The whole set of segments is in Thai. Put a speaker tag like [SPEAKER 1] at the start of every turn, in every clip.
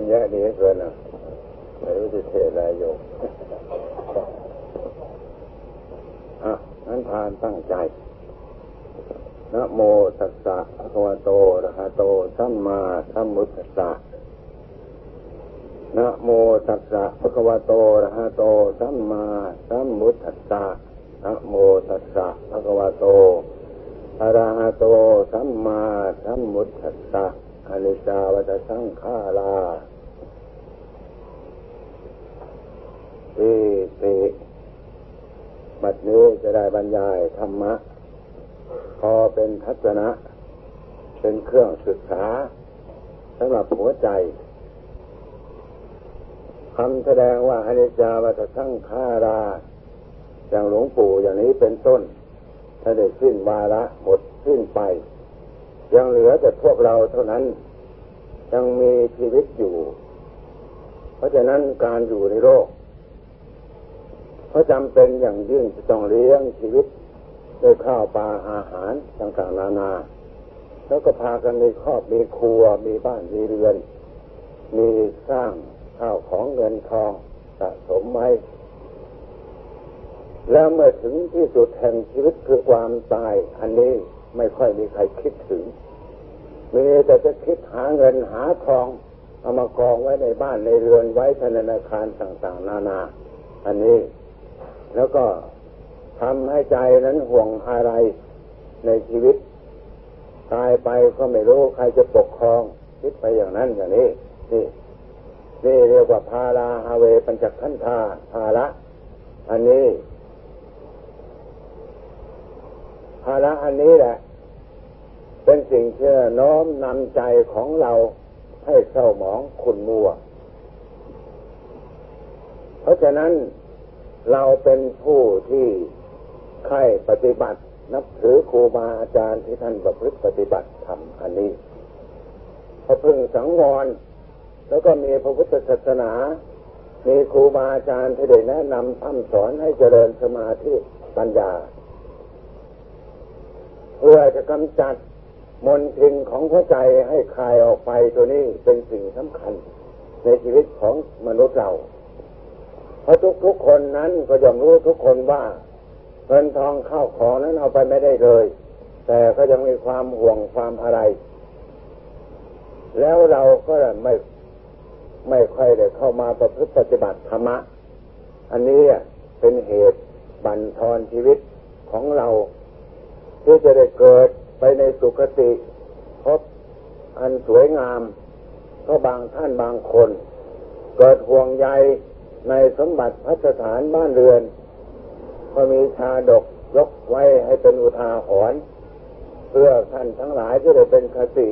[SPEAKER 1] นแยอะดีเกินอะไม่รู้จะเทศอะไรอยู่อะนั้นทานตั้งใจนะโมตัสสะภะคะวะโตอะระหะโตสัมมาสัมพุทธัสสะนะโมตัสสะภะคะวะโตอะระหะโตสัมมาสัมพุทธัสสะนะโมตัสสะภะคะวะโตอะระหะโตสัมมาสัมพุทธัสสะ อนิจจาวัตสังขาราอิติบัดนี้จะได้บรรยายธรรมะ พอเป็นทัศนะ เป็นเครื่องศึกษาสำหรับหัวใจคำแสดงว่าอนิจจาวัตสังขารา อย่างหลวงปู่อย่างนี้เป็นต้นถ้าได้สิ้นวาระหมดสิ้นไป ยังเหลือแต่พวกเราเท่านั้น ยังมีชีวิตอยู่ เพราะฉะนั้นการอยู่ในโลกก็จำเป็นอย่างยิ่งจะต้องเลี้ยงชีวิตด้วยข้าวปลาอาหารต่างๆนานา แล้วก็พากันมีครอบมีครัวมีบ้านมีเรือน มีสร้างข้าวของเงินทองสะสมไว้แล้วเมื่อถึงที่สุดแห่งชีวิตคือความตาย อันนี้ไม่ค่อยมีใครคิดถึง มีแต่จะคิดหาเงินหาทอง เอามากองไว้ในบ้านในเรือนไว้ธนาคารต่างๆ นานา อันนี้ แล้วก็ทำให้ใจนั้นห่วงอะไรในชีวิต ตายไปก็ไม่รู้ใครจะปกครอง คิดไปอย่างนั้นอย่างนี้ นี่นี่เรียกว่าพาลาฮาเวปัญจขันธาภาละ อันนี้ภาระอันนี้แหละ เป็นสิ่งเชื่อน้อมนำใจของเราให้เศร้าหมองขุนมัว เพราะฉะนั้นเราเป็นผู้ที่ใครปฏิบัติ นับถือครูบาอาจารย์ที่ท่านประพฤติปฏิบัติทำอันนี้พอพึ่งสังวร แล้วก็มีพระพุทธศาสนา มีครูบาอาจารย์ที่ได้แนะนำท่ำสอนให้เจริญสมาธิปัญญา เพื่อจะกำจัด มนทินของหัวใจให้คลายออกไปตัวนี้เป็นสิ่งสำคัญ ในชีวิตของมนุษย์เรา เพราะทุกๆคนนั้นก็ย่อมรู้ทุกคนว่าเงินทองเข้าของนั้นเอาไปไม่ได้เลย แต่ก็ยังมีความห่วงความอะไร แล้วเราก็ไม่ไม่ค่อยได้เข้ามาประพฤติปฏิบัติธรรมะ อันนี้เป็นเหตุบั่นทอนชีวิตของเรา ที่จะได้เกิด ไปในสุคติพบอันสวยงามก็บางท่านบางคน เกิดห่วงใยในสมบัติพัฒฐานบ้านเรือน ก็มีชาดกยกไว้ให้เป็นอุทาหรณ์เพื่อท่านทั้งหลายที่ได้เป็นคติ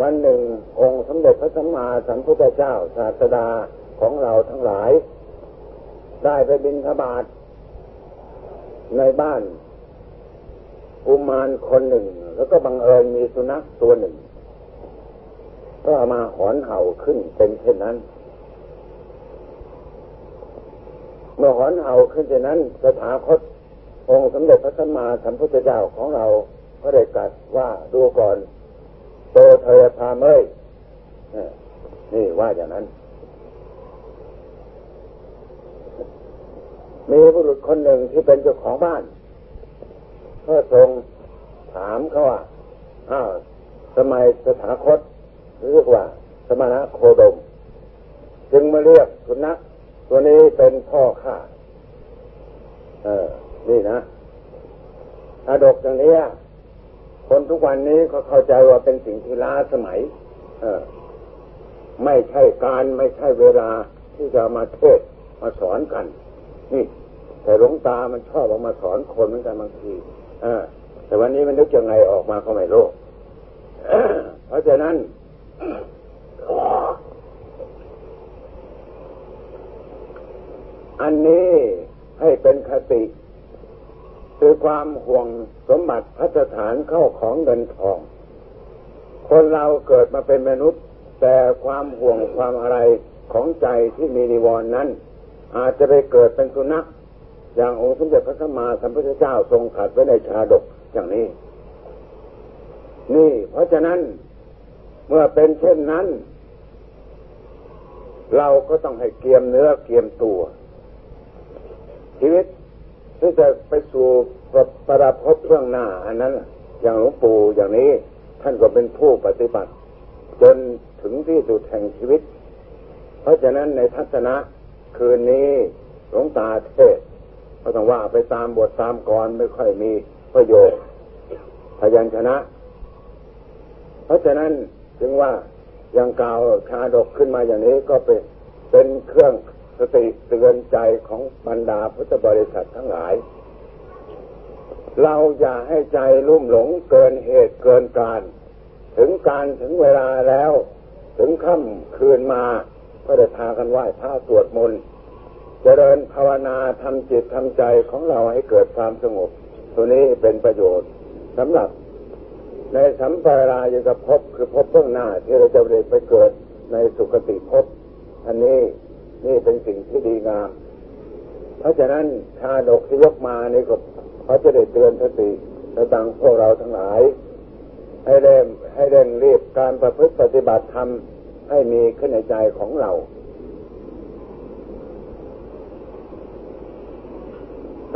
[SPEAKER 1] วันหนึ่งองค์สมเด็จพระสัมมาสัมพุทธเจ้าศาสดาของเราทั้งหลาย ได้ไปบินทบาทในบ้าน อุมานคนหนึ่ง แล้วก็บังเอิญมีสุนัขตัวหนึ่ง ก็มาหอนเห่าขึ้นเป็นเช่นนั้น เมื่อหอนเห่าขึ้นจากนั้นสถาคตองค์สมเด็จพระสัมมาสัมพุทธเจ้าของเราก็ได้กัดว่าดูก่อนโตเธอพาเมยนี่ว่าอย่างนั้น มีบุรุษคนหนึ่งที่เป็นเจ้าของบ้าน ก็ทรงถามเขาว่าอ้าวสมัยสถาคตเรียกว่าสมณะโคดม จึงมาเรียกสุนัขตัวนี้เป็นพ่อข้าเออ นี่นะอาดกอย่างนี้คนทุกวันนี้ก็เข้าใจว่าเป็นสิ่งที่ล้าสมัย เออ ไม่ใช่การไม่ใช่เวลาที่จะมาเทศมาสอนกัน นี่ แต่หลวงตามันชอบออกมาสอนคนเหมือนกันบางที อแต่วันนี้มันนึกยังไงออกมาก็ไม่รู้เพราะฉะนั้นอันนี้ให้เป็นคติ คือความห่วงสมบัติพัฒฐานเข้าของเงินทอง คนเราเกิดมาเป็นมนุษย์ แต่ความห่วงความอะไรของใจที่มีนิวรณ์นั้น อาจจะไปเกิดเป็นสุนัข อย่างองค์สมเด็จพระสัมมาสัมพุทธเจ้าทรงขัดไว้ในชาดกอย่างนี้ นี่ เพราะฉะนั้นเมื่อเป็นเช่นนั้น เราก็ต้องให้เกียมเนื้อเกียมตัว ชีวิตที่จะไปสู่ประประพบเบื้องหน้า อันนั้นอย่างหลวงปู่อย่างนี้ท่านก็เป็นผู้ปฏิบัติ จนถึงที่สุดแห่งชีวิต เพราะฉะนั้นในทัศนะคืนนี้หลวงตาเทศ ก็ต้องว่าไปตามบทตามกรไม่ค่อยมีประโยชน์พยัญชนะ เพราะฉะนั้นจึงว่ายังกล่าวชาดกขึ้นมาอย่างนี้ก็เป็นเป็นเครื่องสติเตือนใจของบรรดาพุทธบริษัททั้งหลาย เราอย่าให้ใจลุ่มหลงเกินเหตุเกินการ ถึงการถึงเวลาแล้ว ถึงค่ำคืนมาก็ได้พากันไหว้พระสวดมนต์ เจริญภาวนาทำจิตทำใจของเราให้เกิดความสงบ ตัวนี้เป็นประโยชน์สำหรับ ในสัมปรายกภพคือภพเบื้องหน้าที่เราจะได้ไปเกิดในสุคติภพอันนี้นี่เป็นสิ่งที่ดีงาม เพราะฉะนั้นชาดกที่ยกมานี่ก็เขาจะได้เตือนสติระดังพวกเราทั้งหลาย ให้เร่งให้เร่งรีบการประพฤติปฏิบัติธรรมให้มีขึ้นในใจของเรา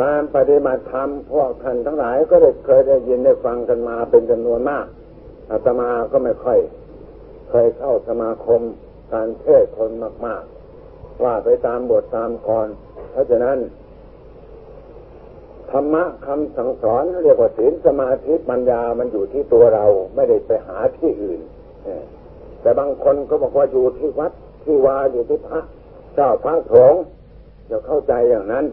[SPEAKER 1] การปฏิบัติธรรมพวกท่านทั้งหลายก็ได้เคยได้ยินได้ฟังกันมาเป็นจำนวนมากอาตมาก็ไม่ค่อย เคยเข้าสมาคมการเทศคนมาก ๆ ว่าไปตามบทตามกรเพราะฉะนั้นธรรมะคำสั่งสอนเรียกว่าศีลสมาธิปัญญามันอยู่ที่ตัวเราไม่ได้ไปหาที่อื่นแต่บางคนก็บอกว่าอยู่ที่วัดที่วาอยู่ที่พระเจ้าพระสงฆ์จะเข้าใจอย่างนั้น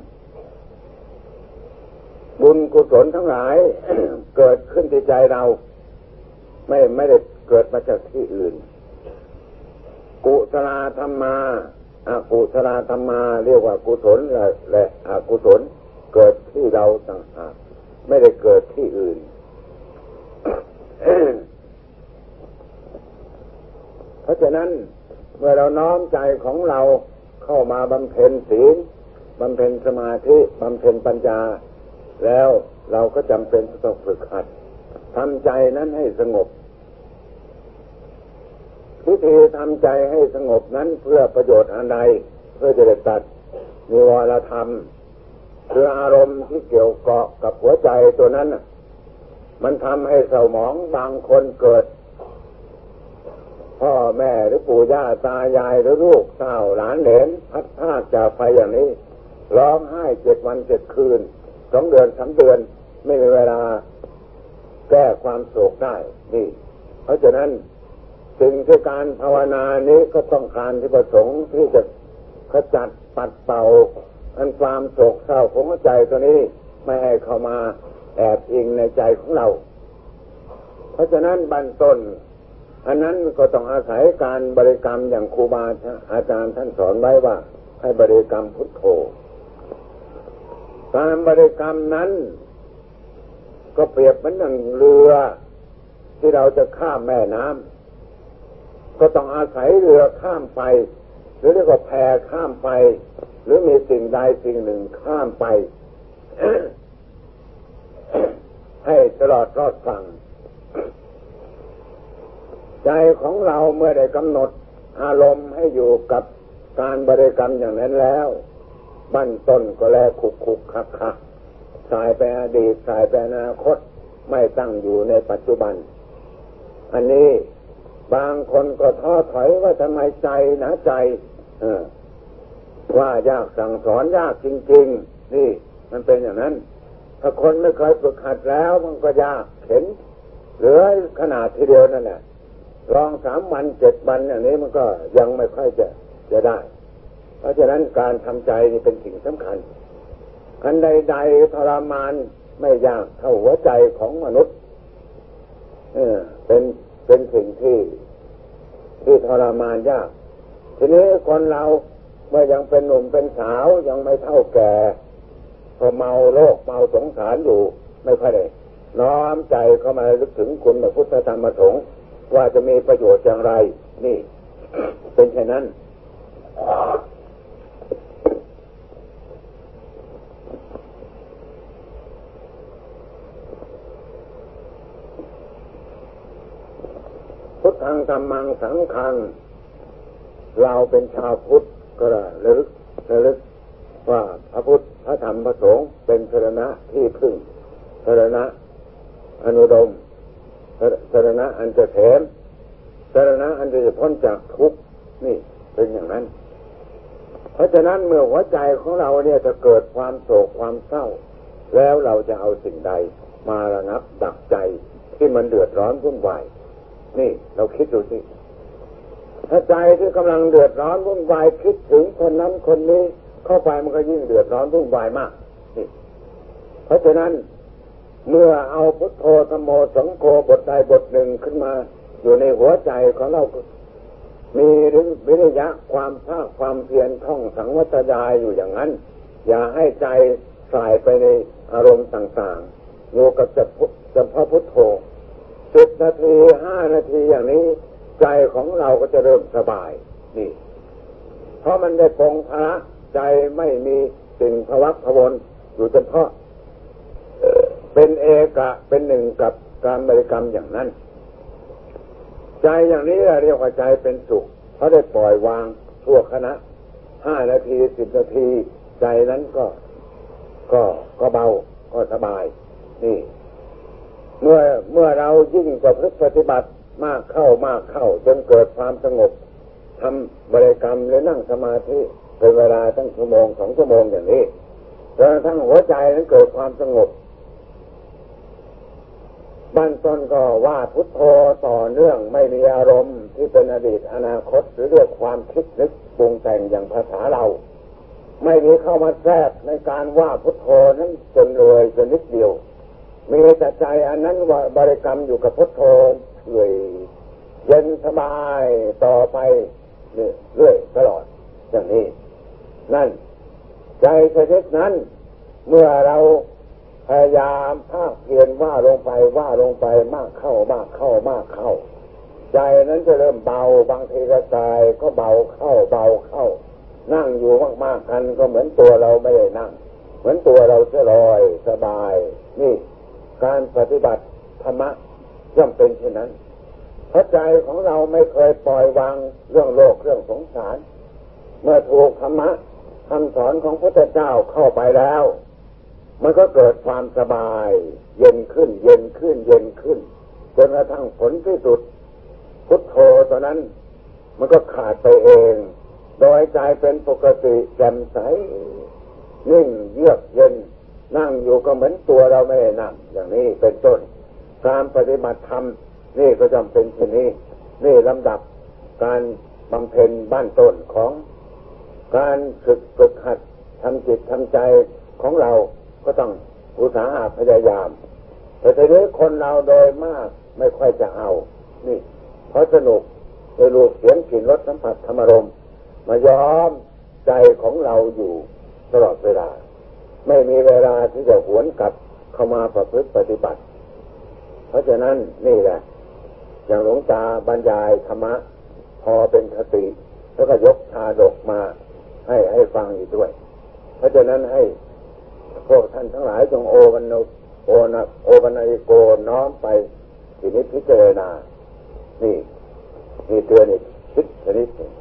[SPEAKER 1] บุญกุศลทั้งหลาย เกิดขึ้นที่ใจเรา ไม่ไม่ได้เกิดมาจากที่อื่น กุศลธรรมาอากุศลธรรมา เรียกว่ากุศลและและอกุศลเกิดที่เราต่างหากไม่ได้เกิดที่อื่นเพราะฉะนั้นเมื่อเราน้อมใจของเราเข้ามาบำเพ็ญศีลบำเพ็ญสมาธิบำเพ็ญปัญญา แล้วเราก็จำเป็นต้องฝึกหัดทำใจนั้นให้สงบวิธีทำใจให้สงบนั้นเพื่อประโยชน์อันใดเพื่อจะได้ตัดนิวรธรรมคืออารมณ์ที่เกี่ยวเกาะกับหัวใจตัวนั้นมันทำให้เศร้าหมองบางคนเกิด พ่อแม่หรือปู่ย่าตายายหรือลูกเต้าหลานเหลนพัดพาจากไปอย่างนี้ร้องไห้เจ็ดวันเจ็ดคืน สองเดือนสามเดือนไม่มีเวลาแก้ความโศกได้นี่ เพราะฉะนั้นสิ่งที่การภาวนานี้ก็ต้องการที่ประสงค์ที่จะขจัดปัดเป่าอันความโศกเศร้าของใจตัวนี้ไม่ให้เข้ามาแอบอิงในใจของเรา เพราะฉะนั้นบันต้น อันนั้นก็ต้องอาศัยการบริกรรมอย่างครูบาอาจารย์ท่านสอนไว้ว่า ให้บริกรรมพุทโธ การบริกรรมนั้น ก็เปรียบเหมือนหนึ่งเรือ ที่เราจะข้ามแม่น้ำก็ต้องอาศัยเรือข้ามไป หรือเรียกว่าแพข้ามไป หรือมีสิ่งใดสิ่งหนึ่งข้ามไป ให้ตลอดรอดฟังใจของเราเมื่อได้กำหนดอารมณ์ให้อยู่กับการบริกรรมอย่างนั้นแล้ว บั้นต้นก็แล้วขุกขุกคักคักสายไปอดีตสายไปอนาคตไม่ตั้งอยู่ในปัจจุบัน อันนี้บางคนก็ท้อถอยว่าทำไมใจนะใจว่ายากสั่งสอนยากจริง ๆ นี่ มันเป็นอย่างนั้น ถ้าคนไม่เคยฝึกหัดแล้วมันก็ยากเข็นเหลือขนาดทีเดียวนั่นแหละลองสามวันเจ็ดวันอย่างนี้มันก็ยังไม่ค่อยจะจะได้ เพราะฉะนั้นการทำใจนี่เป็นสิ่งสำคัญอันใดๆทรมานไม่ยากเท่าหัวใจของมนุษย์เออเป็นเป็นสิ่งที่ที่ทรมานยาก ทีนี้คนเราเมื่อยังเป็นหนุ่มเป็นสาวยังไม่เท่าแก่พอเมาโลกเมาสงสารอยู่ ไม่ค่อยได้น้อมใจเข้ามาลึกถึงคุณพระพุทธธรรมสงฆ์ว่าจะมีประโยชน์อย่างไร นี่ เป็นแค่นั้น ธรรมังสังฆัง เราเป็นชาวพุทธก็ระลึกระลึกว่าพระพุทธพระธรรมพระสงฆ์เป็นสรณะที่พึ่งสรณะอนุดมสรณะอันจะเถมสรณะอันจะพ้นจากทุกข์นี่เป็นอย่างนั้น เพราะฉะนั้นเมื่อหัวใจของเราเนี่ยจะเกิดความโศกความเศร้า แล้วเราจะเอาสิ่งใด มาระงับดับใจที่มันเดือดร้อนวุ่นวาย นี่เราคิดดูสิถ้าใจที่กำลังเดือดร้อนวุ่นวายคิดถึงคนนั้นคนนี้เข้าไปมันก็ยิ่งเดือดร้อนวุ่นวายมากนี่เพราะฉะนั้นเมื่อเอาพุทโธธโมสังโฆบทใดบทหนึ่งขึ้นมา อยู่ในหัวใจของเรา มีวิริยะความภาคความเพียรท่องสังวัตยายอยู่อย่างนั้น อย่าให้ใจสายไปในอารมณ์ต่างๆอยู่กับจะจะพระพุทโธ สิบนาทีห้านาทีอย่างนี้ ใจของเราก็จะเริ่มสบายนี่ เพราะมันได้ปองพระใจไม่มีสิ่งภวักพวนอยู่เฉพาะเป็นเอกะเป็นหนึ่งกับการบริกรรมอย่างนั้น ใจอย่างนี้เรียกว่าใจเป็นสุขเพราะได้ปล่อยวางทั่วคณะห้านาทีสิบนาที ใจนั้นก็ก็ก็เบาก็สบาย นี่ เมื่อเมื่อเรายิ่งกว่าพฤติปฏิบัติมากเข้ามากเข้าจนเกิดความสงบทำบริกรรมหรือนั่งสมาธิเป็นเวลาตั้งชั่วโมงสองชั่วโมงอย่างนี้จนทั้งหัวใจนั้นเกิดความสงบบ้านต้นก็ว่าพุทโธต่อเนื่องไม่มีอารมณ์ที่เป็นอดีตอนาคตหรือเรียกความคิดนึกปรุงแต่งอย่างภาษาเรา ไม่มีเข้ามาแทรกในการว่าพุทโธนั้นจนเลยจนนิดเดียว มีแต่ใจอันนั้นว่าบริกรรมอยู่กับพุทโธเลยเย็นสบายต่อไปเรื่อยตลอดอย่างนี้ นั่น ใจชนิดนั้น เมื่อเราพยายามภาคเพียรว่าลงไปว่าลงไปมากเข้ามากเข้ามากเข้า ใจนั้นจะเริ่มเบาบางทีก็กายก็เบาเข้าเบาเข้า นั่งอยู่มากๆกันก็เหมือนตัวเราไม่ได้นั่ง เหมือนตัวเราจะลอยสบาย นี่ การปฏิบัติธรรมะย่อมเป็นเช่นนั้นพระใจของเราไม่เคยปล่อยวางเรื่องโลกเรื่องสงสาร เมื่อถูกธรรมะคำสอนของพระเจ้าเข้าไปแล้ว มันก็เกิดความสบาย เย็นขึ้น เย็นขึ้น เย็นขึ้นจนกระทั่งผลที่สุด พุทโธตอนนั้น มันก็ขาดไปเอง โดยใจเป็นปกติแจ่มใสนิ่งเยือกเย็น นั่งอยู่ก็เหมือนตัวเราไม่ได้นั่งอย่างนี้เป็นต้น การปฏิบัติธรรมนี่ก็จำเป็นเช่นนี้ นี่ลำดับการบำเพ็ญบ้านต้นของการฝึกฝึกหัดทำจิตทำใจของเราก็ต้องอุตสาหะพยายาม แต่ทีนี้คนเราโดยมากไม่ค่อยจะเอา นี่ เพราะสนุกไปรูปเสียงกลิ่นรสสัมผัสธรรมรมมายอมใจของเราอยู่ตลอดเวลา ไม่มีเวลาที่จะหวนกลับเข้ามาประพฤติปฏิบัติ เพราะฉะนั้นนี่แหละ อย่างหลวงตาบรรยายธรรมะ พอเป็นคติ แล้วก็ยกชาดกมา ให้ให้ฟังอีกด้วย เพราะฉะนั้นให้พวกท่านทั้งหลายจงโอวันโนโอนะโอวันไอโกน้อมไปทีนี้พิจารณา นี่นี่เตือนอีกคิดชนิดหนึ่ง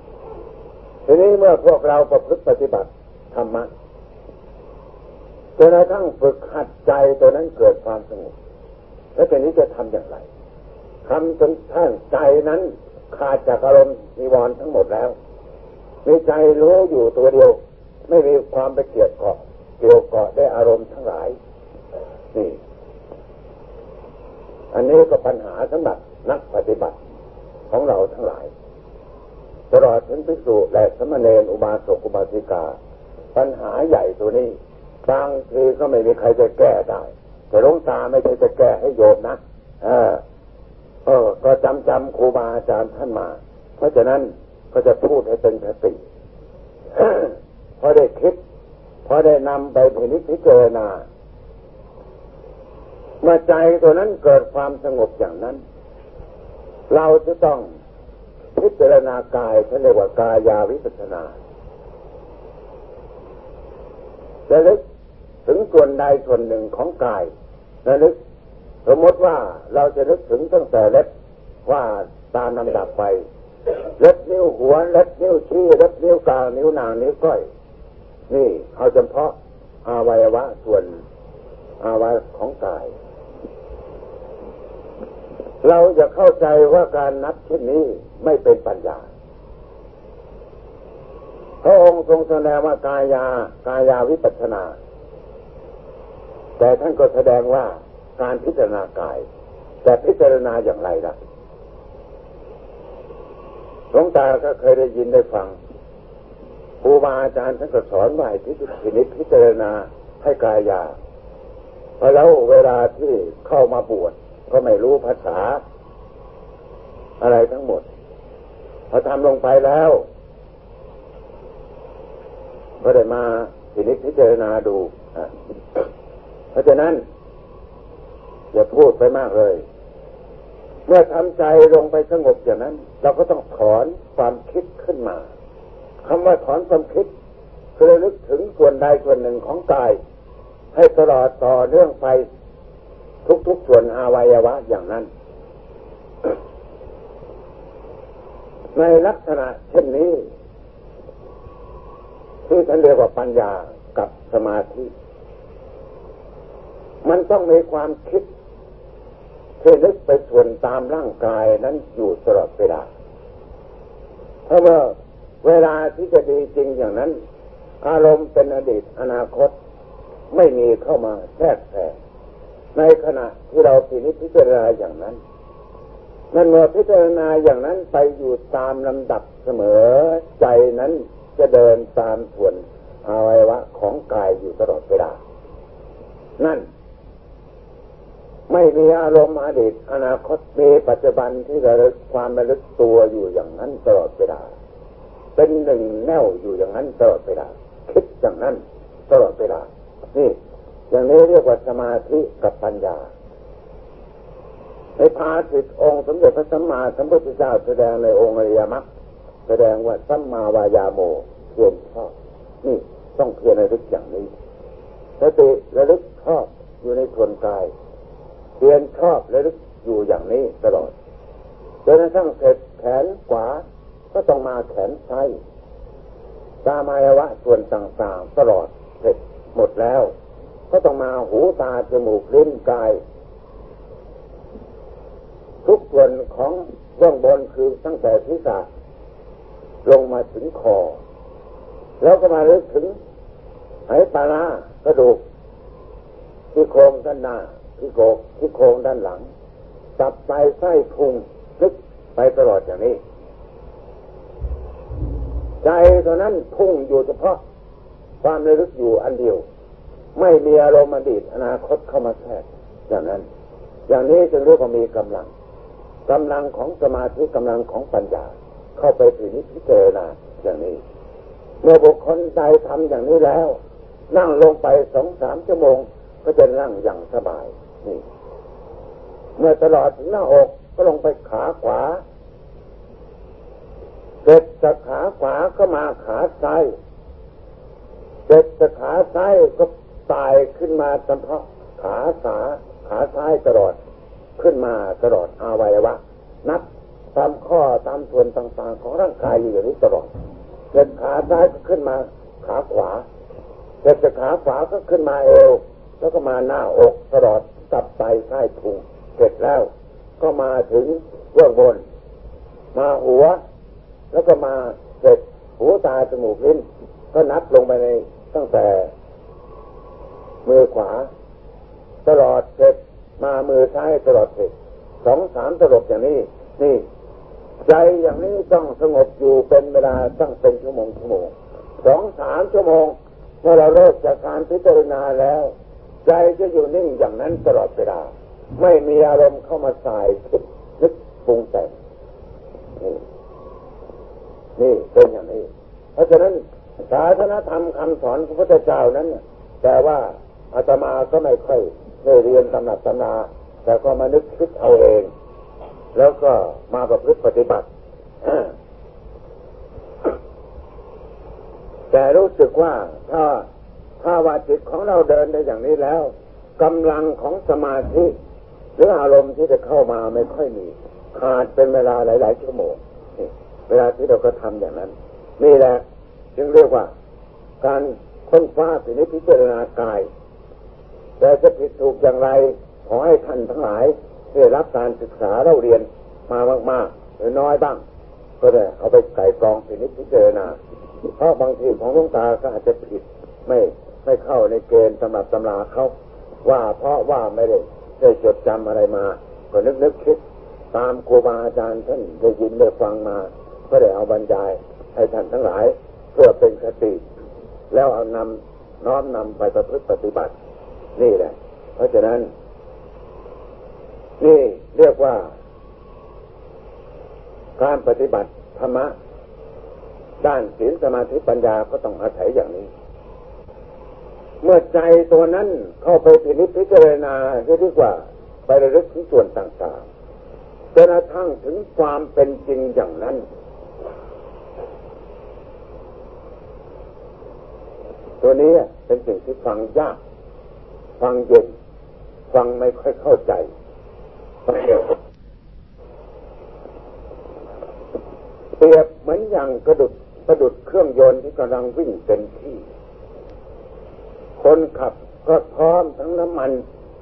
[SPEAKER 1] ทีนี้เมื่อพวกเราประพฤติปฏิบัติธรรมะ จนกระทั่งฝึกหัดใจตัวนั้นเกิดความสงบแล้วทีนี้จะทำอย่างไรทำจนท่านใจนั้น ขาดจากอารมณ์นิวรณ์ทั้งหมดแล้วมีใจรู้อยู่ตัวเดียว ไม่มีความไปเกี่ยวข้องเกี่ยวเกาะได้อารมณ์ทั้งหลาย นี่ อันนี้ก็ปัญหาสำหรับนักปฏิบัติของเราทั้งหลาย ตลอดถึงพิสูจและสมณเณรอุบาสกอุบาสิกา ปัญหาใหญ่ตัวนี้ บางทีก็ไม่มีใครจะแก้ได้ แต่หลวงตาไม่ใช่จะแก้ให้โยมนะเออ เออ ก็จำจำครูบาอาจารย์ท่านมา เพราะฉะนั้นก็จะพูดให้เป็นสติพอได้คิดพอได้นำไปพินิจพิจารณาเมื่อใจตัวนั้นเกิดความสงบอย่างนั้น เราจะต้องพิจารณากายเขาเรียกว่ากายาวิปัสนาระลึก ถึงส่วนใดส่วนหนึ่งของกายระลึก สมมติว่าเราจะนึกถึงตั้งแต่เล็บว่าตามลำดับไปเล็บนิ้วหัวเล็บนิ้วชี้เล็บนิ้วกลางนิ้วนางนิ้วก้อย นี่เอาเฉพาะอาวัยวะส่วนอาวัยวะของกาย เราจะเข้าใจว่าการนับเช่นนี้ไม่เป็นปัญญาพระองค์ทรงแสดงว่ากายากายาวิปัสนา แต่ท่านก็แสดงว่าการพิจารณากาย แต่พิจารณาอย่างไรล่ะหลวงตาก็เคยได้ยินได้ฟังครูบาอาจารย์ท่านก็สอนว่าให้พินิจพิจารณาให้กายาพอแล้วเวลาที่เข้ามาบวชก็ไม่รู้ภาษา อะไรทั้งหมด พอทำลงไปแล้ว ก็ได้มาพินิจพิจารณาดู เพราะฉะนั้น อย่าพูดไปมากเลย เมื่อทำใจลงไปสงบอย่างนั้น เราก็ต้องถอนความคิดขึ้นมาคำว่าถอนความคิดคือระลึกถึงส่วนใดส่วนหนึ่งของกาย ให้ตลอดต่อเรื่องไปทุกๆส่วนอวัยวะอย่างนั้น ในลักษณะเช่นนี้ที่ท่านเรียกว่าปัญญากับสมาธิ มันต้องมีความคิดที่นึกไปส่วนตามร่างกายนั้นอยู่ตลอดเวลาเพราะว่าเวลาที่จะดีจริงอย่างนั้น อารมณ์เป็นอดีตอนาคตไม่มีเข้ามาแทรกแซงในขณะที่เราพินิจพิจารณาอย่างนั้น นั่นเมื่อพิจารณาอย่างนั้นไปอยู่ตามลำดับเสมอใจนั้นจะเดินตามส่วนอวัยวะของกายอยู่ตลอดเวลา นั่น ไม่มีอารมณ์อดีตอนาคตมีปัจจุบันที่ระลึกความระลึกตัวอยู่อย่างนั้นตลอดเวลาเป็นหนึ่งแน่วอยู่อย่างนั้นตลอดเวลาคิดอย่างนั้นตลอดเวลานี่อย่างนี้เรียกว่าสมาธิกับปัญญาในพาสิทธองค์สมเด็จพระสัมมาสัมพุทธเจ้าแสดงในองค์อริยมรรคแสดงว่าสัมมาวายาโมเพียรชอบนี่ต้องเพียรระลึกอย่างนี้สติระลึกชอบอยู่ในส่วนกาย เพียรชอบระลึกอยู่อย่างนี้ตลอดจนกระทั่งเสร็จแขนขวาก็ต้องมาแขนซ้ายตามายวะส่วนต่างๆตลอดเสร็จหมดแล้ว ก็ต้องมาหูตาจมูกลิ้นกาย ทุกส่วนของเบื้องบนคือตั้งแต่ที่ศลงมาถึงคอ แล้วก็มาลึกถึงไหปลาร้ากระดูกที่โครงด้านหน้า ที่โกกที่โครงด้านหลังตับไตไส้พุงลึกไปตลอดอย่างนี้ ใจตัวนั้นพุ่งอยู่เฉพาะ ความระลึกอยู่อันเดียว ไม่มีอารมณ์อดีตอนาคตเข้ามาแทรกอย่างนั้น อย่างนี้จึงเรียกว่ามีกำลังกำลังของสมาธิกำลังของปัญญา เข้าไปถึงพิจารณาอย่างนี้ เมื่อบุคคลใจทำอย่างนี้แล้ว นั่งลงไปสองสามชั่วโมงก็จะนั่งอย่างสบาย นี่เมื่อตลอดถึงหน้าอกก็ลงไปขาขวาเสร็จจากขาขวาก็มาขาซ้ายเสร็จจากขาซ้ายก็ตายขึ้นมาจำเพาะขาสาขาซ้ายตลอดขึ้นมาตลอดอาวัยวะนับตามข้อตามส่วนต่างๆ ของร่างกายอยู่อย่างนี้ตลอดเดินขาซ้ายก็ขึ้นมาขาขวาเดินจากขาขวาก็ขึ้นมาเอวแล้วก็มาหน้าอกตลอด ตับไตไส้พุงเสร็จแล้ว ก็มาถึงเบื้องบน มาหัว แล้วก็มาเสร็จหูตาจมูกลิ้น ก็นับลงไปในตั้งแต่ มือขวา ตลอดเสร็จมามือซ้ายตลอดเสร็จสองสามตลบอย่างนี้ นี่ ใจอย่างนี้ต้องสงบอยู่เป็นเวลาตั้งเป็นชั่วโมงชั่วโมงสองสามชั่วโมงเมื่อเราเลิกจากการพิจารณาแล้ว ใจจะอยู่นิ่งอย่างนั้นตลอดเวลา ไม่มีอารมณ์เข้ามาสายคิดนึกปรุงแต่งนี่นี่เป็นอย่างนี้ เพราะฉะนั้นศาสนธรรมคำสอนพระพุทธเจ้านั้นแต่ว่าอาตมาก็ไม่ค่อยได้เรียนตำหนักตำนา แต่ก็มานึกคิดเอาเอง แล้วก็มาประพฤติปฏิบัติแต่รู้สึกว่าถ้า ถ้าว่าจิตของเราเดินได้อย่างนี้แล้วกำลังของสมาธิหรืออารมณ์ที่จะเข้ามาไม่ค่อยมีขาดเป็นเวลาหลาย ๆ ชั่วโมงเวลาที่เราก็ทำอย่างนั้น นี่แหละจึงเรียกว่า การค้นฟ้าสินิพิจารณากาย แต่จะผิดถูกอย่างไร ขอให้ท่านทั้งหลายได้รับการศึกษาเราเรียนมามากๆหรือน้อยบ้าง ก็ได้เอาไปไก่กองสินิพิจารณาเพราะบางทีของลุงตาก็อาจจะผิดไม่ ไม่เข้าในเกณฑ์สำหรับตำราเขาว่าเพราะว่าไม่ได้ได้จดจำอะไรมา ก็นึกนึกคิดตามครูบาอาจารย์ท่านได้ยินได้ฟังมาก็ได้เอาบรรยายให้ท่านทั้งหลาย เพื่อเป็นคติ แล้วเอานำน้อมนำไปประพฤติปฏิบัติ นี่แหละ เพราะฉะนั้น นี่เรียกว่า การปฏิบัติธรรมะด้านศีลสมาธิปัญญาก็ต้องอาศัยอย่างนี้ เมื่อใจตัวนั้นเข้าไปพินิจพิจารณาเรียกว่า ไประลึกถึงส่วนต่างๆจนกระทั่งถึงความเป็นจริงอย่างนั้น ตัวนี้เป็นสิ่งที่ฟังยาก ฟังเย็น ฟังไม่ค่อยเข้าใจฟังเดียเปรียบเหมือนอย่างกระดุดกระดุดเครื่องยนต์ที่กำลังวิ่งเต็มที่ คนขับก็พร้อมทั้งน้ำมัน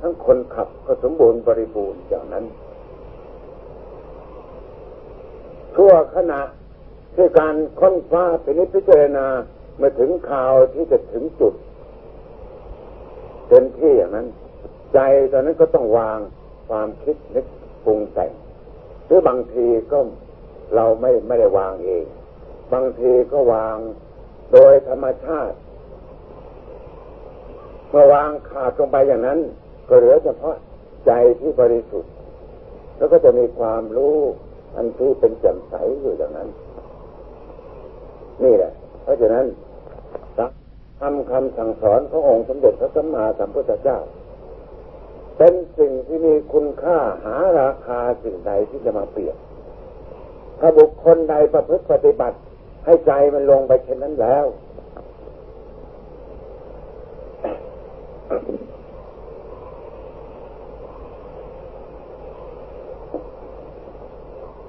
[SPEAKER 1] ทั้งคนขับก็สมบูรณ์บริบูรณ์อย่างนั้น ทั่วขณะที่การค้นฟ้าเป็นนิพพิจารณาเมื่อถึงข่าวที่จะถึงจุดเต็มที่อย่างนั้น ใจตอนนั้นก็ต้องวางความคิดนึกปรุงแต่งหรือบางทีก็เราไม่ไม่ได้วางเอง บางทีก็วางโดยธรรมชาติ เมื่อวางขาดลงไปอย่างนั้น ก็เหลือเฉพาะใจที่บริสุทธิ์ แล้วก็จะมีความรู้อันที่เป็นแจ่มใสอยู่อย่างนั้น นี่แหละ เพราะฉะนั้นทำคำสั่งสอนขององค์สมเด็จพระสัมมาสัมพุทธเจ้า เป็นสิ่งที่มีคุณค่าหาราคาสิ่งใดที่จะมาเปรียบถ้าบุคคลใดประพฤติปฏิบัติ ให้ใจมันลงไปเช่นนั้นแล้ว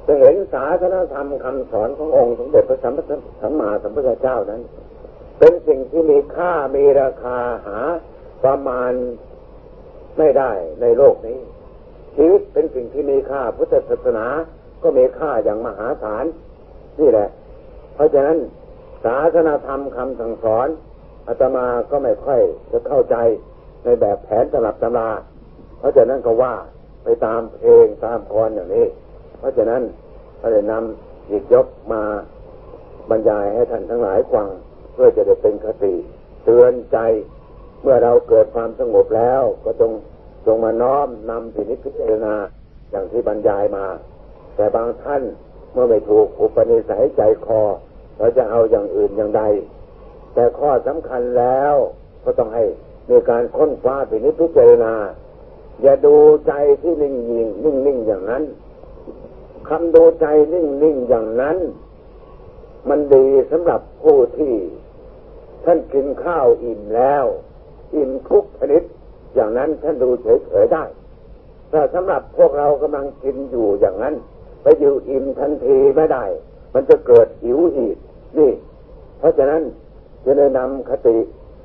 [SPEAKER 1] จะเห็นศาสนธรรมคำสอนขององค์สมเด็จพระสัมมาสัมพุทธเจ้านั้น เป็นสิ่งที่มีค่ามีราคาหาประมาณไม่ได้ในโลกนี้ ชีวิตเป็นสิ่งที่มีค่าพุทธศาสนาก็มีค่าอย่างมหาศาลนี่แหละ เพราะฉะนั้นศาสนาธรรมคำสั่งสอนอาตมาก็ไม่ค่อยจะเข้าใจ ในแบบแผนสำหรับตำราเพราะฉะนั้นก็ว่าไปตามเพลงตามคออย่างนี้ เพราะฉะนั้นก็เลยนำหยิบยกมาบรรยายให้ท่านทั้งหลายฟังเพื่อจะได้เป็นคติเตือนใจเมื่อเราเกิดความสงบแล้ว ก็จงจงมาน้อมนำพินิจพิจารณาอย่างที่บรรยายมา แต่บางท่านเมื่อไม่ถูกอุปนิสัยใจคอเราจะเอาอย่างอื่นอย่างใด แต่ข้อสำคัญแล้วก็ต้องให้ ในการค้นคว้าไปนิพพิจารณา อย่าดูใจที่นิ่งยิงนิ่งนิ่งอย่างนั้นคำดูใจนิ่งนิ่งอย่างนั้น มันดีสำหรับผู้ที่ท่านกินข้าวอิ่มแล้ว อิ่มทุกชนิดอย่างนั้นท่านดูเฉยๆได้ แต่สำหรับพวกเรากำลังกินอยู่อย่างนั้น ไปอยู่อิ่มทันทีไม่ได้ มันจะเกิดหิวอีกนี่ เพราะฉะนั้นจะแนะนำคติ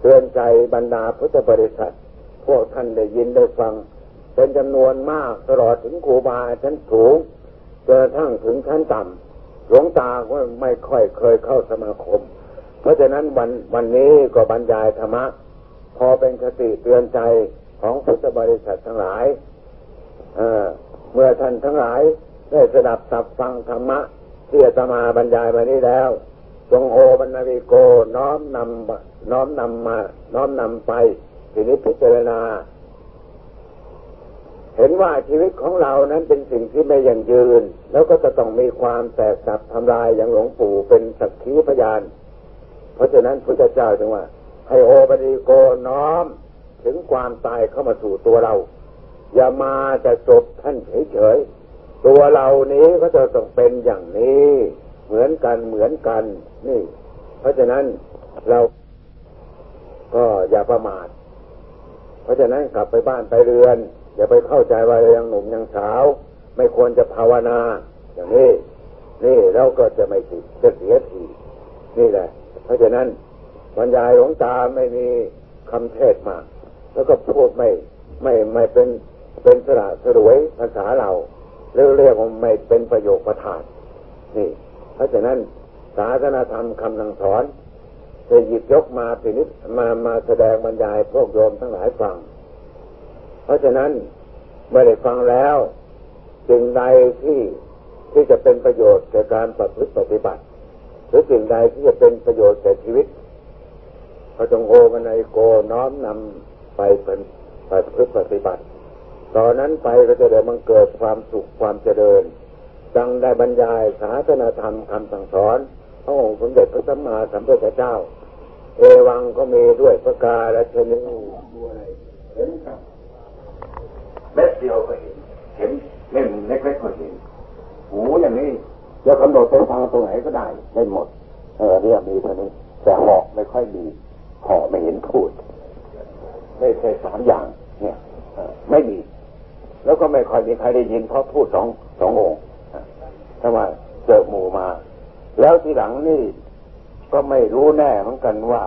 [SPEAKER 1] ตือนใจบรรดาพุทธบริษัท พวกท่านได้ยินได้ฟัง เป็นจำนวนมากตลอดถึงครูบาชั้นสูงจนกระทั่งถึงชั้นต่ำหลวงตาก็ไม่ค่อยเคยเข้าสมาคม เพราะฉะนั้นวันวันนี้ก็บรรยายธรรมะ พอเป็นคติเตือนใจของพุทธบริษัททั้งหลายเเมื่อท่านทั้งหลายได้สดับสับฟังธรรมะที่อาตมาบรรยายมานี้แล้วจงโอบรรณวิโกน้อมนำ น้อมนำมา น้อมนำไปทีนี้พิจารณา เห็นว่าชีวิตของเรานั้นเป็นสิ่งที่ไม่ยั่งยืน แล้วก็จะต้องมีความแตกสับทำลายอย่างหลวงปู่เป็นสักขีพยาน เพราะฉะนั้นพระเจ้าจึงว่า ให้โอบริโกน้อมถึงความตายเข้ามาสู่ตัวเรา อย่ามาจะจบท่านเฉยๆตัวเรานี้ก็จะต้องเป็นอย่างนี้ เหมือนกันเหมือนกัน นี่ เพราะฉะนั้นเรา ก็อย่าประมาท เพราะฉะนั้นกลับไปบ้านไปเรือน อย่าไปเข้าใจว่าเรายังหนุ่มยังสาว ไม่ควรจะภาวนา อย่างนี้ นี่เราก็จะไม่ติดจะเสียทีนี่แหละ เพราะฉะนั้นบรรยายของตาไม่มีคำเทศมาก แล้วก็พูดไม่ไม่ไม่เป็นเป็นสระสรวยภาษาเราเรียกเรียกว่าไม่เป็นประโยคประธานนี่ เพราะฉะนั้นศาสนาธรรมคำสั่งสอน จะหยิบยกมาปินิมามาแสดงบรรยายพวกโยมทั้งหลายฟัง เพราะฉะนั้นเมื่อได้ฟังแล้วสิ่งใดที่ที่จะเป็นประโยชน์แก่การประพฤติปฏิบัติ หรือสิ่งใดที่จะเป็นประโยชน์แก่ชีวิตพระจงโอกันในโกน้อมนำไปเป็นประพฤติปฏิบัติ ตอนนั้นไปก็จะได้มันเกิดความสุขความเจริญ ดังได้บรรยายศาสนาธรรมคำสั่งสอน พระองค์สมเด็จพระสัมมาสัมพุทธเจ้า เอวังก็มีด้วยประกาและชนิดเห็นครับเม็ดเดียวก็เห็น เห็นเล่มเล็กๆก็เห็นหูอย่างนี้จะกำหนดเส้นทางตรงไหนก็ได้ได้หมด เออเนี่ยมีเท่านี้ แต่หอกไม่ค่อยมีหอกไม่เห็นพูดไม่ใช่สามอย่าง เนี่ยไม่มีแล้วก็ไม่ค่อยมีใครได้ยินเพราะพูดสองสององค์ถ้าว่าเจอหมู่มา แล้วทีหลังนี่ก็ไม่รู้แน่เหมือนกันว่า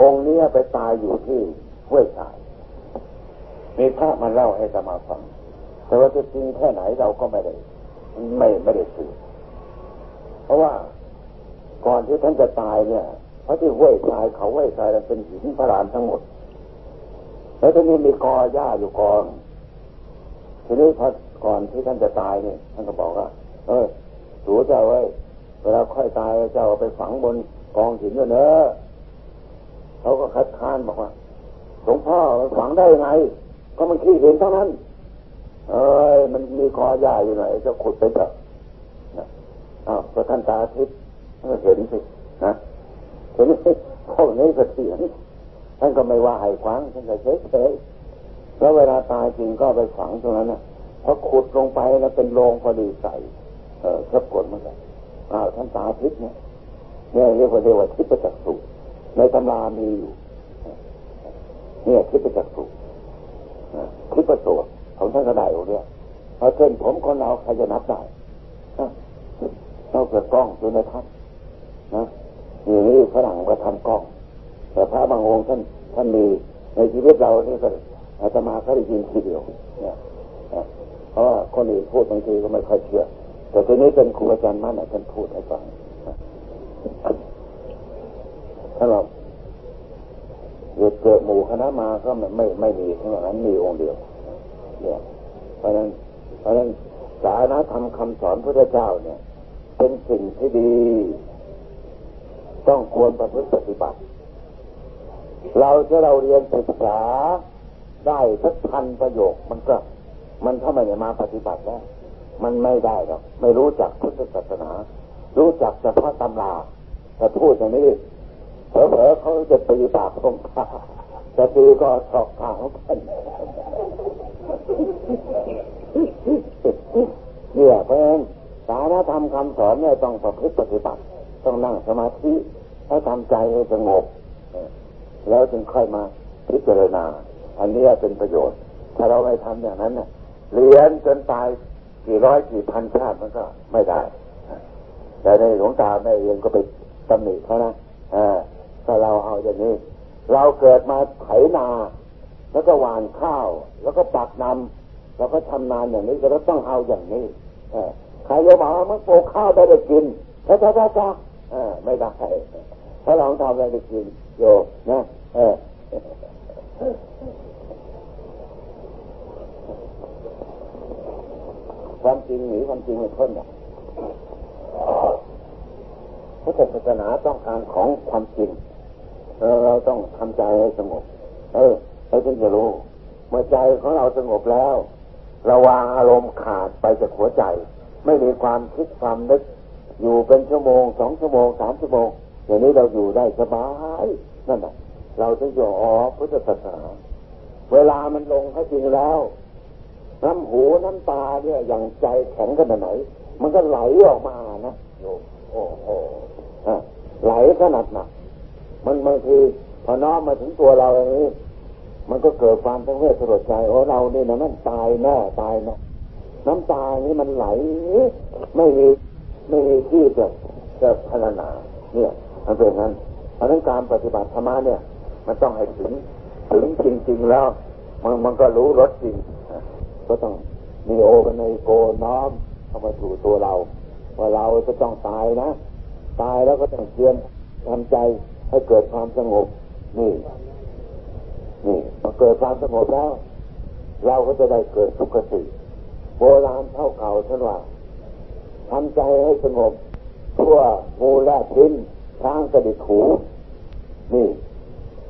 [SPEAKER 1] องค์นี้ไปตายอยู่ที่ห้วยสาย มีพระมาเล่าให้สมาฟัง แต่ว่าจะจริงแค่ไหนเราก็ไม่ได้ ไม่ไม่ได้สืบเพราะว่าก่อนที่ท่านจะตายเนี่ยเพราะที่ห้วยทรายเขาห้วยทรายมันเป็นหินพระรามทั้งหมด แล้วทีนี้มีกอหญ้าอยู่กองทีนี้พอก่อนที่ท่านจะตายเนี่ยท่านก็บอกว่า เออสูจ้าไว้ เวลาค่อยตายเจ้าไปฝังบนกองหินเนอะเขาก็คัดค้านบอกว่าหลวงพ่อฝังได้ไง ก็มันขี้เห็นเท่านั้น เอ้ยมันมีคอหญ้าอยู่หน่อยจะขุดไปเถอะอ้าวพระท่านตาทิพย์เห็นสินะเห็นพวกนี้ก็เสียงท่านก็ไม่ว่าให้ฟังท่านก็เฉยเฉยแล้วเวลาตายจริงก็ไปฝังตรงนั้นนะพอขุดลงไปแล้วเป็นโรงพอดีใส่เออครับกดมันเลย อ้าวท่านตาทิพย์เนี่ยเนี่ยเรียกว่าเรียกว่าทิพย์จักสุในตำรามีอยู่เนี่ยทิพย์จักสุทิพย์โสดของท่านก็ได้องเนี่ยพอเส้นผมคนเราใครจะนับได้เราเกิดกล้องดูในทัศน์นะอย่างนี้ฝรั่งก็ทำกล้อง แต่พระบางองค์ท่านท่านมีในชีวิตเราเนี่ยก็อาตมาเขาได้ยินทีเดียวเนี่ยเพราะว่าคนอื่นพูดบางทีก็ไม่ค่อยเชื่อ แต่ทีนี้เป็นครูอาจารย์มั่นท่านพูดให้ฟังถ้าเราเกิดหมู่คณะมาก็ไม่ไม่ไม่มีเท่านั้นมีองค์เดียวเนี่ยเพราะนั้น เพราะนั้นสาระธรรมคำสอนพระเจ้าเนี่ย เป็นสิ่งที่ดี ต้องควรประพฤติปฏิบัติ เราถ้าเราเรียนศึกษาได้สักพันประโยคมันก็ มันถ้าไม่ได้มาปฏิบัติแล้ว มันไม่ได้หรอกไม่รู้จักพุทธศาสนา รู้จักเฉพาะตำราแต่พูดอย่างนี้เผลอๆเขาจะตีปากตรงข้าจะตีก็สอกขาวกันเนี่ยเพราะฉะนั้นสารธรรมคำสอนเนี่ยต้องประพฤติปฏิบัติต้องนั่งสมาธิให้ทำใจให้สงบแล้วจึงค่อยมาพิจารณา อันนี้เป็นประโยชน์ ถ้าเราไม่ทำอย่างนั้นเนี่ยเรียนจนตาย กี่ร้อยกี่พันชาติมันก็ไม่ได้ แต่ในหลวงตาแม่เรียนก็ไปตำหนิเขานะถ้าเราเอาอย่างนี้ เราเกิดมาไถนา แล้วก็หว่านข้าว แล้วก็ปักนำแล้วก็ทำนานอย่างนี้ก็ต้องเอาอย่างนี้ใครจะบอกว่ามันปลูกข้าวได้ได้กินช้าช้าช้าไม่ได้ถ้าเราทำอะไรได้กินโยนะเออ ความจริงหนีความจริงไม่พ้นอะพระศาสนาต้องการของความจริงเราต้องทำใจให้สงบ เออเราจึงจะรู้ เมื่อใจของเราสงบแล้ว ระวางอารมณ์ขาดไปจากหัวใจ ไม่มีความคิดความนึก อยู่เป็นชั่วโมงสองชั่วโมงสามชั่วโมงอย่างนี้เราอยู่ได้สบายนั่นแหละเราจะอยู่อ๋อพุทธศาสนา เวลามันลงให้จริงแล้ว น้ำหูน้ำตาเนี่ยอย่างใจแข็งขนาดไหน มันก็ไหลออกมานะโอ้โอ้โหไหลขนาดหนักมันบางทีพอน้อมมาถึงตัวเราอย่างนี้ มันก็เกิดความทั้งเวทสลดใจโอ้เราเนี่ยนะมันตายแน่ตายแน่น้ำตานี่มันไหล ไม่มีไม่มีที่จะจะพัฒนา เนี่ยมันเป็นงั้นเพราะนั้นการปฏิบัติธรรมเนี่ย มันต้องให้ถึงถึงจริง ๆ แล้ว มันมันก็รู้รสจริง ก็ต้องมีโอกันในโกน้อมเข้ามาถูตัวเรา ว่าเราจะต้องตายนะ ตายแล้วก็ต้องเตรียมทำใจให้เกิดความสงบ นี่ นี่พอเกิดความสงบแล้ว เราก็จะได้เกิดสุขติโบราณเท่าเก่าท่านว่าทำใจให้สงบทั่วงูแลบลิ้นช้างกระดิกหูนี่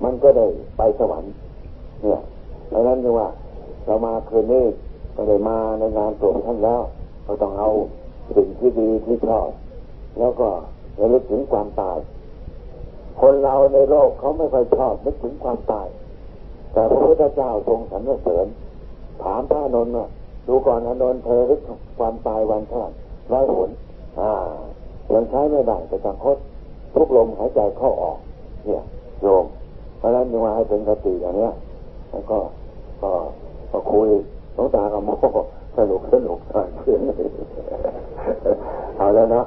[SPEAKER 1] มันก็ได้ไปสวรรค์เนี่ยดังนั้นจึงว่า เรามาคืนนี้ ก็ได้มาในงานตัวท่านแล้วเราต้องเอาสิ่งที่ดีที่ชอบแล้วก็ระลึกถึงความตาย คนเราในโลกเขาไม่ค่อยชอบนึกถึงความตาย แต่พระพุทธเจ้าทรงสรรเสริญถามพระนนท์ว่าดูก่อนอนนท์เธอรึกความตายวันเท่าไหร่ร้อยหนอ่ายังใช้ไม่ได้แต่จังคตทุกลมหายใจเข้าออก เนี่ยโยมเพราะนั้นยังมาให้เป็นกติอย่างเนี้ยแล้วก็ก็ก็คุย น้องตากับโมสนุกสนุกเพื่อนเอาแล้วเนาะ